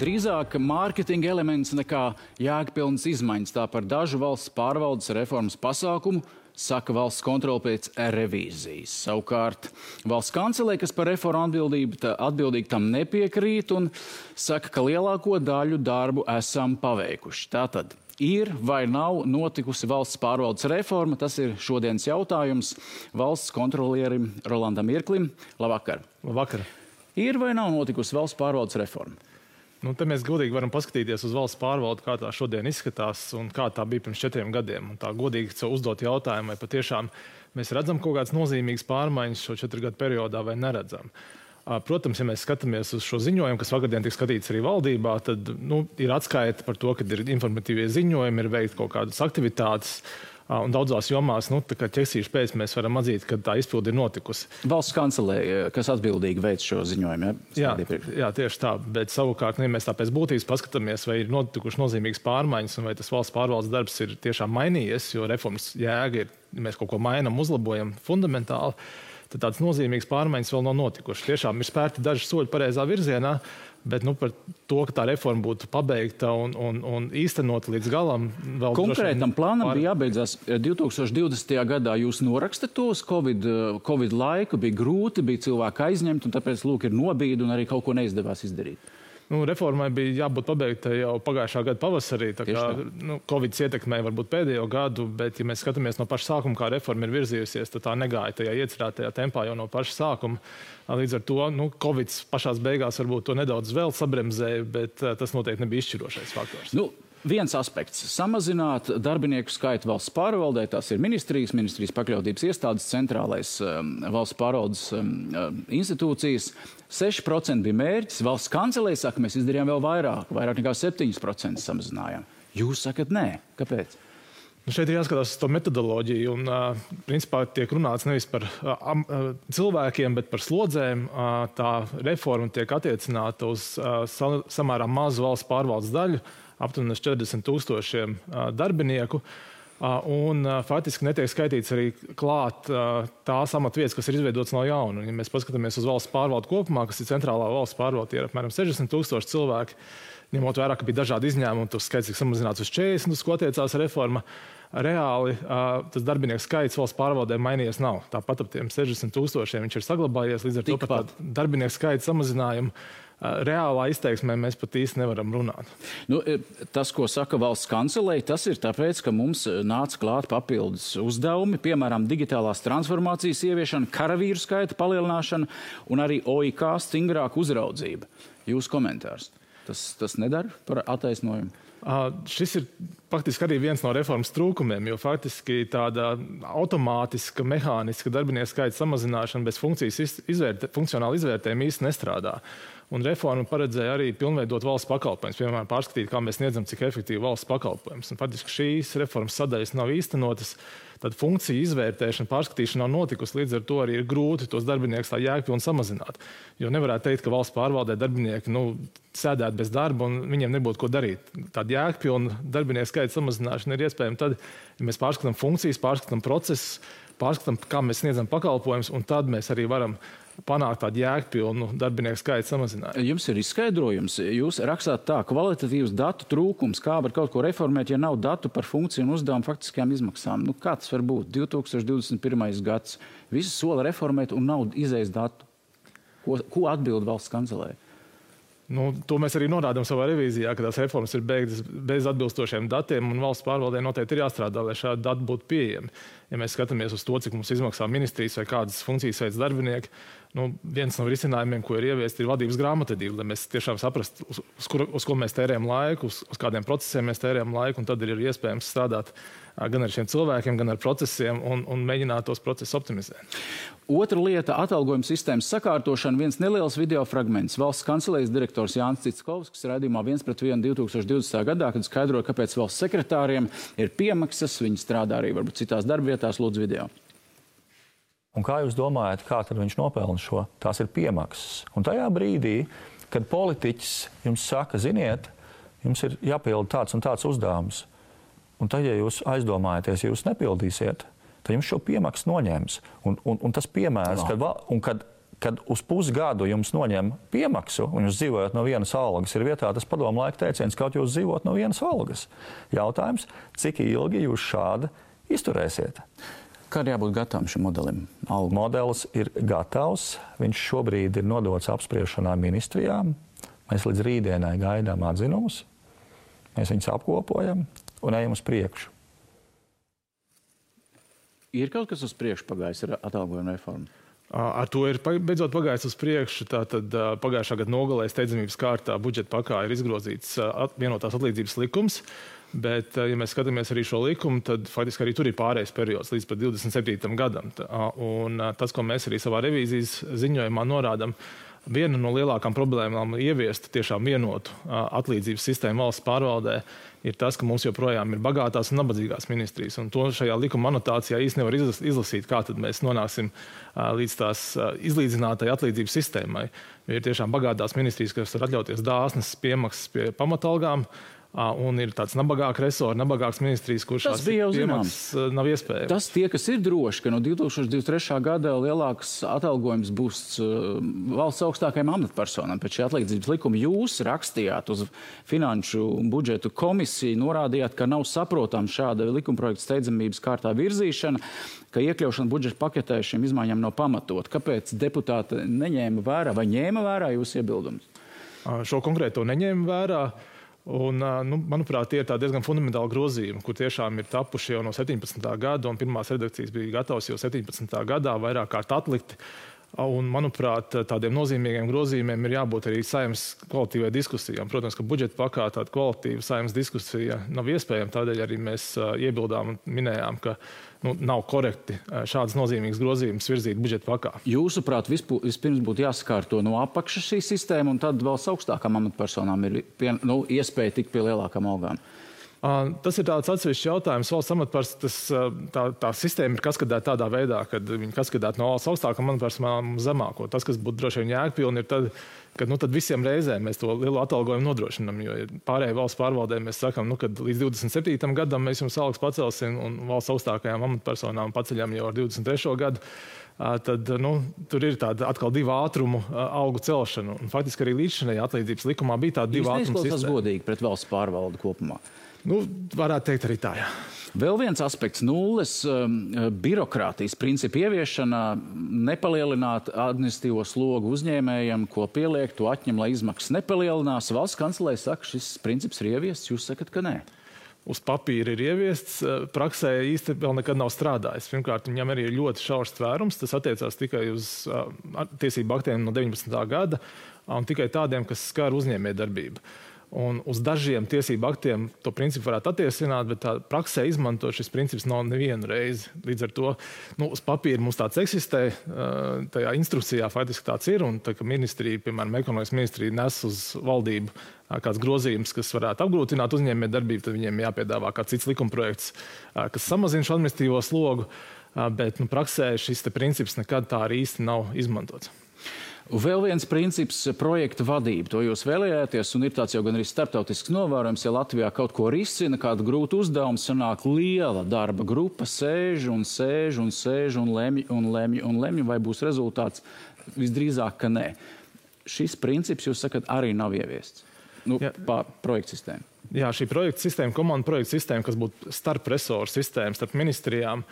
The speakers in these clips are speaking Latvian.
drīzāk mārketinga elements nekā jēgpilnas izmaiņas. Tā par dažu valsts pārvaldes reformas pasākumu saka valsts kontrole pēc revīzijas. Savukārt valsts kancelē, kas par reformu atbildību, tā, atbildīgi tam nepiekrīt un saka, ka lielāko daļu darbu esam paveikuši. Tātad ir vai nav notikusi valsts pārvaldes reforma? Tas ir šodienas jautājums valsts kontrolierim Rolandam Irklim. Labvakar! Labvakar! Ir vai nav notikusi valsts pārvaldes reforma? Nu, te mēs godīgi varam paskatīties uz valsts pārvaldi, kā tā šodien izskatās un kā tā bija pirms četriem gadiem. Un tā godīgi uzdot jautājumu, vai patiešām mēs redzam kaut kādas nozīmīgas pārmaiņas šo četru gadu periodā vai neredzam. Protams, ja mēs skatāmies uz šo ziņojumu, kas vakardien tika skatīts arī valdībā, tad nu, ir atskaita par to, ka ir informatīvie ziņojumi, ir veikti kaut kādas aktivitātes. Uh, Un daudzās jomās, nu, tā kā ķeksīšu pēc, mēs varam atzīt, ka tā izpilde ir notikusi. Valsts kancelē, kas atbildīgi veic šo ziņojumu? Ja? Jā, jā, tieši tā. Bet savukārt, nu, ja mēs tā pēc būtības paskatāmies, vai ir notikušas nozīmīgas pārmaiņas, un vai tas valsts pārvaldes darbs ir tiešām mainījies, jo reformas jēga ir, mēs kaut ko mainām, uzlabojam fundamentāli, tad tādas nozīmīgas pārmaiņas vēl nav notikušas. Tiešām ir spērti daži soļi pareizā virzienā, Bet nu, par to, ka tā reforma būtu pabeigta un, un, un īstenota līdz galam, vēl konkrētam plānam pār... bija jābeidzās 2020. Eh, gadā. Jūs norakstat tos COVID, eh, COVID laiku, bija grūti, bija cilvēki aizņemti, un tāpēc lūk, ir nobīdi un arī kaut ko neizdevās izdarīt. Nu, reformai bija jābūt pabeigtai jau pagājušā gada pavasarī. Kā nu, Covid ietekmēja varbūt pēdējo gadu, bet, ja mēs skatāmies no paša sākuma, kā reforma ir virzījusies, tad tā negāja tajā iecerētajā tempā jau no paša sākuma. Līdz ar to nu, Covid pašā beigās varbūt to nedaudz vēl sabremzēja, bet tas noteikti nebija izšķirošais faktors. Nu, viens aspekts - samazināt darbinieku skaitu valsts pārvaldē. Tas ir ministrijas, ministrijas pakļautības iestādes, centrālais um, valsts pārvaldes um, um institūcijas. 6% bija mērķis. Valsts kancelē saka, mēs izdarījām vēl vairāk, vairāk nekā 7% samazinājām. Jūs sakat, nē. Kāpēc? Nu šeit ir jāskatās uz to metodoloģiju. Un, uh, principā tiek runāts nevis par uh, cilvēkiem, bet par slodzēm. Uh, tā reforma tiek attiecināta uz uh, samērā mazu valsts pārvaldes daļu. Uh, aptuveni 40 tūkstošiem darbinieku. Un faktiski netiek skaitīts arī klāt tās amatvietas, kas ir izveidotas no jauna. Ja mēs paskatāmies uz valsts pārvaldu kopumā, kas ir centrālā valsts pārvalde, ir apmēram 60 tūkstoši cilvēki. Ņemot vērā, ka bija dažādi izņēmumi, tas skaits tika samazināts uz 40, uz ko attiecās reforma. Reāli tas darbinieku skaits valsts pārvaldē mainījies nav. Tāpat ap tiem 60 tūkstošiem viņš ir saglabājies. Līdz ar to par darbinieku skaita samazinājumu reālā izteiksmē mēs pat īsti nevaram runāt. Nu, e, tas, ko saka valsts kancelē, tas ir tāpēc, ka mums e, nāca klāt papildus uzdevumi, piemēram, digitālās transformācijas ieviešana, karavīru skaita palielināšana un arī OIK stingrāka uzraudzība. Jūsu komentārs. Tas, tas nedara par attaisnojumu. Uh, šis ir faktiski arī viens no reformas trūkumiem, jo faktiski tāda automātiska, mehāniska darbinieku skaita samazināšana bez funkcijas izvērtē, funkcionāla izvērtējuma īsti nestrādā. Un reforma paredzēja arī pilnveidot valsts pakalpojumus, piemēram, pārskatīt, kā mēs sniedzam, cik efektīvi valsts pakalpojums. Un, faktiski šīs reformas sadaļas nav īstenotas, tad funkciju izvērtēšana, pārskatīšana nav notikusi. Līdz ar to arī ir grūti tos darbiniekus tā jēgpilni samazināt. Jo nevarētu teikt, ka valsts pārvaldē darbinieki nu, sēdētu bez darba un viņiem nebūtu ko darīt. Tāda jēgpilna darbinieku skaita samazināšana ir iespējama tad, ja mēs pārskatām funkcijas, pārskatām procesus, pārskatām, kā mēs sniedzam pakalpojumus, un tad mēs arī varam panākt tādu jēgpilnu darbinieku skaitu samazinājumu. Jums ir izskaidrojums, jūs rakstāt tā, kvalitatīvs datu trūkums, kā var kaut ko reformēt, ja nav datu par funkciju un uzdevumu faktiskajām izmaksām. Nu, kā tas var būt? 2021. gads, visi sola reformēt un nav izējas datu. Ko, ko atbild valsts kancelē? Nu, to mēs arī norādām savā revīzijā, ka tās reformas ir beigtas bez atbilstošiem datiem, un valsts pārvaldē noteikti ir jāstrādā, lai šādi dati būtu pieejami. Ja mēs skatāmies uz to, cik mums izmaksā ministrijas vai kādas funkcijas veids darbinieki, nu, viens no risinājumiem, ko ir ieviest, ir vadības grāmatvedība, lai mēs tiešām saprastu, uz, uz, kur, uz ko mēs tērējam laiku, uz, uz kādiem procesiem mēs tērējam laiku, tad ir iespējams strādāt gan ar šiem cilvēkiem, gan ar procesiem un, un mēģināt tos procesus optimizēt. Otra lieta - atalgojuma sistēmas sakārtošana. Viens neliels video fragments. Valsts kancelējas direktors Jānis Citskovskis raidījumā 1 pret 1 2020. gadā, kad skaidroja, kāpēc valsts sekretāriem ir piemaksas, viņi strādā arī varbūt citās darbvietās, lūdzu video. Un kā jūs domājat, kā viņš nopelna šo? Tās ir piemaksas. Un tajā brīdī, kad politiķis jums saka, ziniet, jums ir jāpild tāds un tāds uzdevums, un tad, ja jūs aizdomājaties, ja jūs nepildīsiet, tad jums šo piemaksu noņems. Un, un, un tas piemērs, kad, kad kad uz pusgadu jums noņem piemaksu un jūs dzīvojat no vienas algas, ir vietā tas padomu laika teiciens, kaut jūs dzīvot no vienas algas. Jautājums, cik ilgi jūs šādi izturēsiet? Kā ir jābūt gatavam šim modelim? Algu. Modelis ir gatavs. Viņš šobrīd ir nodots apspriešanā ministrijām. Mēs līdz rītdienai gaidām atzinumus, mēs viņus apkopojam un ejam uz priekšu. Ir kaut kas uz priekšu pagājis ar atalgojuma reformu? Ar to ir beidzot pagājis uz priekšu. Tātad pagājušā gada nogalē steidzamības kārtā budžeta pakā ir izgrozīts vienotās atlīdzības likums. Bet, ja mēs skatāmies arī šo likumu, tad faktiski arī tur ir pārējais periods līdz 27. gadam. Un tas, ko mēs arī savā revīzijas ziņojumā norādām, viena no lielākām problēmām ieviest tiešām vienotu atlīdzības sistēmu valsts pārvaldē ir tas, ka mums joprojām ir bagātās un nabadzīgās ministrijas. Un to šajā likuma anotācijā īstenībā nevar izlasīt, kā mēs nonāksim līdz tās izlīdzinātai atlīdzības sistēmai. Jo ir tiešām bagātās ministrijas, kas var atļauties dāsnas piemaksas pie pamatalgām, un ir tāds nabagāks resors, nabagāks ministrijas, kurš tas bija jau zināms. Nav iespējams. Tas tie, kas ir droši, ka no 2023. gada lielāks atalgojums būs valsts augstākajām amatpersonām. Pēc šī atlīdzības likuma jūs rakstījāt uz Finanšu budžetu komisiju, norādījāt, ka nav saprotama šāda likumprojekta steidzamības kārtā virzīšana, ka iekļaušana budžeta paketē šīm izmaiņām nav pamatot. Kāpēc deputāti neņēma vērā vai ņēma vērā jūsu iebildumus? Šo konkrēto neņēma vērā. Un, nu, manuprāt, tie ir diezgan fundamentāli grozījumi, kur tiešām ir tapuši jau no 17. gada, un pirmās redakcijas bija gatavas jau 17. gadā, vairāk kārt atlikti. Un, manuprāt, tādiem nozīmīgiem grozījumiem ir jābūt arī saimnes kvalitīvai diskusijām. Protams, ka budžeta pakā tāda kvalitīva saimnes diskusija nav iespējama. Tādēļ arī mēs iebildām un minējām, ka nu, nav korekti šādas nozīmīgas grozījumus virzīt budžeta pakā. Jūsuprāt, vispirms būtu jāsakārto no apakšas šī sistēma, un tad vēl augstākām amatpersonām ir pie, nu, iespēja tikt pie lielākām algām. Tas ir tāds atsevišķs jautājums. Valsts amatpersonas, tā, tā sistēma ir kaskadēta tādā veidā, ka viņi kaskadēta no valsts augstākām amatpersonām zemāko. Tas, kas būtu droši vien jēgpilni, ir tad, kad nu, visiem reizēm mēs to lielu atalgojumu nodrošinām. Jo pārējai valsts pārvaldē mēs sakām, nu, ka līdz 27. gadam mēs jums algas pacelsim un valsts augstākajām amatpersonām paceļam jau ar 23. gadu. Tad nu, tur ir tāda atkal divu ātrumu algu celšana. Un, faktiski arī līdz šim atlīdzības likumā bija tāda divu ātrumu. Tas godīgi pret valsts pārvaldu kopumā. Nu, varētu teikt arī tā. Jā. Vēl viens aspekts - nulles um, birokrātijas principu ieviešana, nepalielināt administratīvo slogu uzņēmējiem, ko pieliek, to atņem, lai izmaksas nepalielinās. Valsts kancelē saka, šis princips ir ieviests, jūs sakat, ka nē. Uz papīra ir ieviests, uh, praksē īsti vēl nekad nav strādājis. Pirmkārt, viņam arī ir ļoti šaurs tvērums. Tas attiecās tikai uz uh, tiesību aktiem no 19. gada un tikai tādiem, kas skar uzņēmējdarbību. Un uz dažiem tiesību aktiem to principu varētu attiecināt, bet tā praksē izmantot šis princips nav nevienu reizi. Līdz ar to nu, uz papīra mums tāds eksistē, tajā instrukcijā faktiski tāds ir. Un tā, ministrija, piemēram, ekonomikas ministrija nes uz valdību kāds grozījums, kas varētu apgrūtināt uzņēmējdarbību, tad viņiem jāpiedāvā kāds cits likumprojekts, kas samazina šo administratīvo slogu. Bet nu, praksē šis princips nekad tā arī īsti nav izmantots. Vēl viens princips - projekta vadība. To jūs vēlējāties, un ir tāds jau gan arī starptautisks novērojums, ja Latvijā kaut ko risina, kādu grūtu uzdevumu, sanāk liela darba grupa, sēž un sēž un sēž un lemj un lemj un lemj, vai būs rezultāts. Visdrīzāk, ka nē. Šis princips, jūs sakat, arī nav ieviests nu, projekta sistēmu. Jā, šī projekta sistēma, komandu projekta sistēma, kas būtu starp resursu sistēmu, starp ministrijām,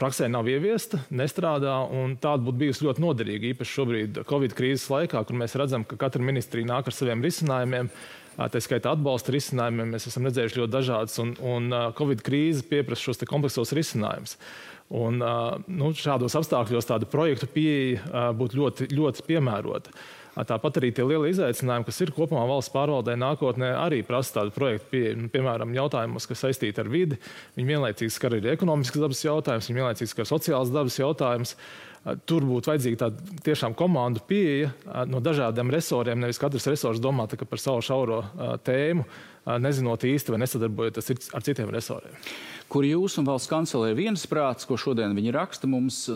praksē nav ieviesta, nestrādā, tāda būtu bijusi ļoti noderīga. Īpaši šobrīd, Covid krīzes laikā, kur mēs redzam, ka katra ministrija nāk ar saviem risinājumiem. Tā skaitā atbalsta risinājumiem mēs esam redzējuši ļoti dažādus, un, un Covid krīze pieprasa šos kompleksos risinājumus. Un, nu, šādos apstākļos tāda projektu pieeja būtu ļoti, ļoti piemērota. Tāpat arī tie lielie izaicinājumi, kas ir kopumā valsts pārvaldē nākotnē, arī prasa tādu projektu pieeju. Nu, piemēram, jautājumos, kas saistīti ar vidi, viņi vienlaicīgi skar arī ekonomiskas dabas jautājumus, viņi vienlaicīgi skar sociālas dabas jautājumus. Tur būtu vajadzīga tāda tiešām komandu pieeja no dažādiem resoriem. Nevis katrs resors domā par savu šauro tēmu, nezinot īsti vai nesadarbojoties ar citiem resoriem. Kur jūs un valsts kancelē viensprāts, ko šodien viņi raksta mums,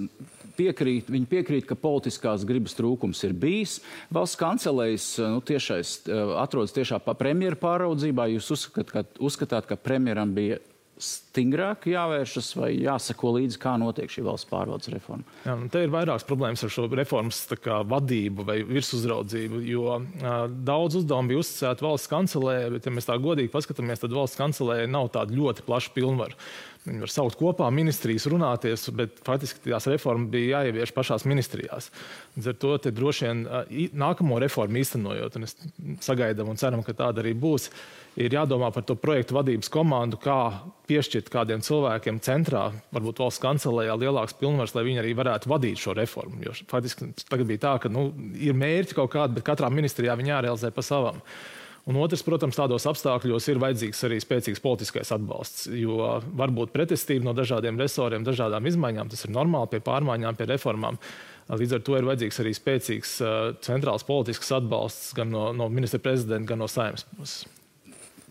piekrīt, viņi piekrīt, ka politiskās gribas trūkums ir bijis. Valsts kancelējas nu, tiešais, atrodas tiešā premjera pāraudzībā. Jūs uzskat, ka, uzskatāt, ka premjeram bija stingrāk jāvēršas vai jāsako līdzi, kā notiek šī valsts pārvaldes reforma? Jā, nu, te ir vairākas problēmas ar šo reformas kā, vadību vai virsuzraudzību, jo uh, daudz uzdevumu bija uzticēti valsts kancelē, bet, ja mēs tā godīgi paskatāmies, tad valsts kancelē nav tāda ļoti plaša pilnvaru. Viņi var saukt kopā ministrijas, runāties, bet faktiski tās reformas bija jāievieš pašās ministrijās. Līdz ar to droši vien nākamo reformu īstenojot, un es sagaidām un ceram, ka tāda arī būs, ir jādomā par to projektu vadības komandu, kā piešķirt kādiem cilvēkiem centrā, varbūt valsts kancelējā, lielāks pilnvars, lai viņi arī varētu vadīt šo reformu. Jo faktiski tagad bija tā, ka nu, ir mērķi kaut kādi, bet katrā ministrijā viņi jārealizē pa savam. Un otrs, protams, tādos apstākļos ir vajadzīgs arī spēcīgs politiskais atbalsts, jo var būt pretestība no dažādiem resoriem, dažādām izmaiņām. Tas ir normāli pie pārmaiņām, pie reformām. Līdz ar to ir vajadzīgs arī spēcīgs centrāls politisks atbalsts gan no, no ministra prezidenta, gan no saimnes puses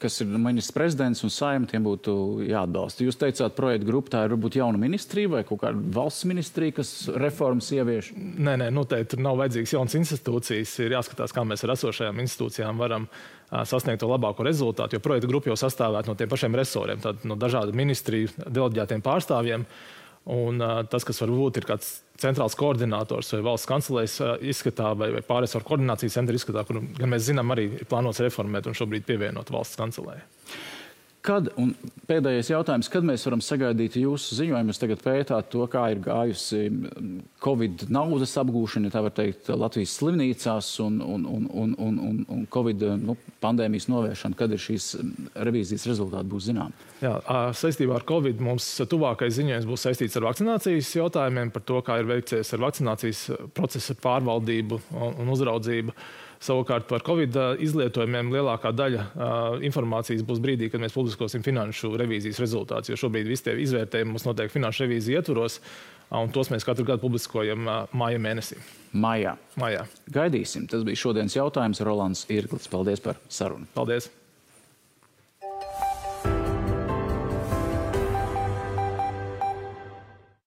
kas ir ministrs prezidents un saima, tiem būtu jāatbalsta. Jūs teicāt, projekta grupa tā ir varbūt jauna ministrija vai kaut kāda valsts ministrija, kas reformas ievieš? Nē, nē, noteikti tur nav vajadzīgas jaunas institūcijas. Ir jāskatās, kā mēs ar esošajām institūcijām varam sasniegt to labāko rezultātu, jo projekta grupa jau sastāvētu no tiem pašiem resoriem, tad no dažādu ministriju deleģētiem pārstāvjiem. Un, uh, tas, kas varbūt ir kāds centrāls koordinators vai valsts kancelēs uh, izskatā vai, vai pārējais ar koordinācijas centra izskatā, kur gan mēs zinām arī ir plānots reformēt un šobrīd pievienot valsts kancelē. Kad, un pēdējais jautājums, kad mēs varam sagaidīt jūsu ziņojumu? Jūs tagad pētāt to, kā ir gājusi Covid naudas apgūšana, tā var teikt, Latvijas slimnīcās un, un, un, un, un, un, un Covid nu, pandēmijas novēršana. Kad ir šīs revīzijas rezultāti būs zinām? Jā, saistībā ar Covid mums tuvākais ziņojums būs saistīts ar vakcinācijas jautājumiem, par to, kā ir veicies ar vakcinācijas procesa pārvaldību un uzraudzību. Savukārt par Covid izlietojumiem lielākā daļa informācijas būs brīdī, kad mēs publiskosim finanšu revīzijas rezultātus. Jo šobrīd visi tie izvērtējumi mums notiek finanšu revīzija ietvaros, un tos mēs katru gadu publiskojam māja mēnesī. Mājā. Mājā. Gaidīsim. Tas bija šodienas jautājums. Rolands Irglis, paldies par sarunu. Paldies!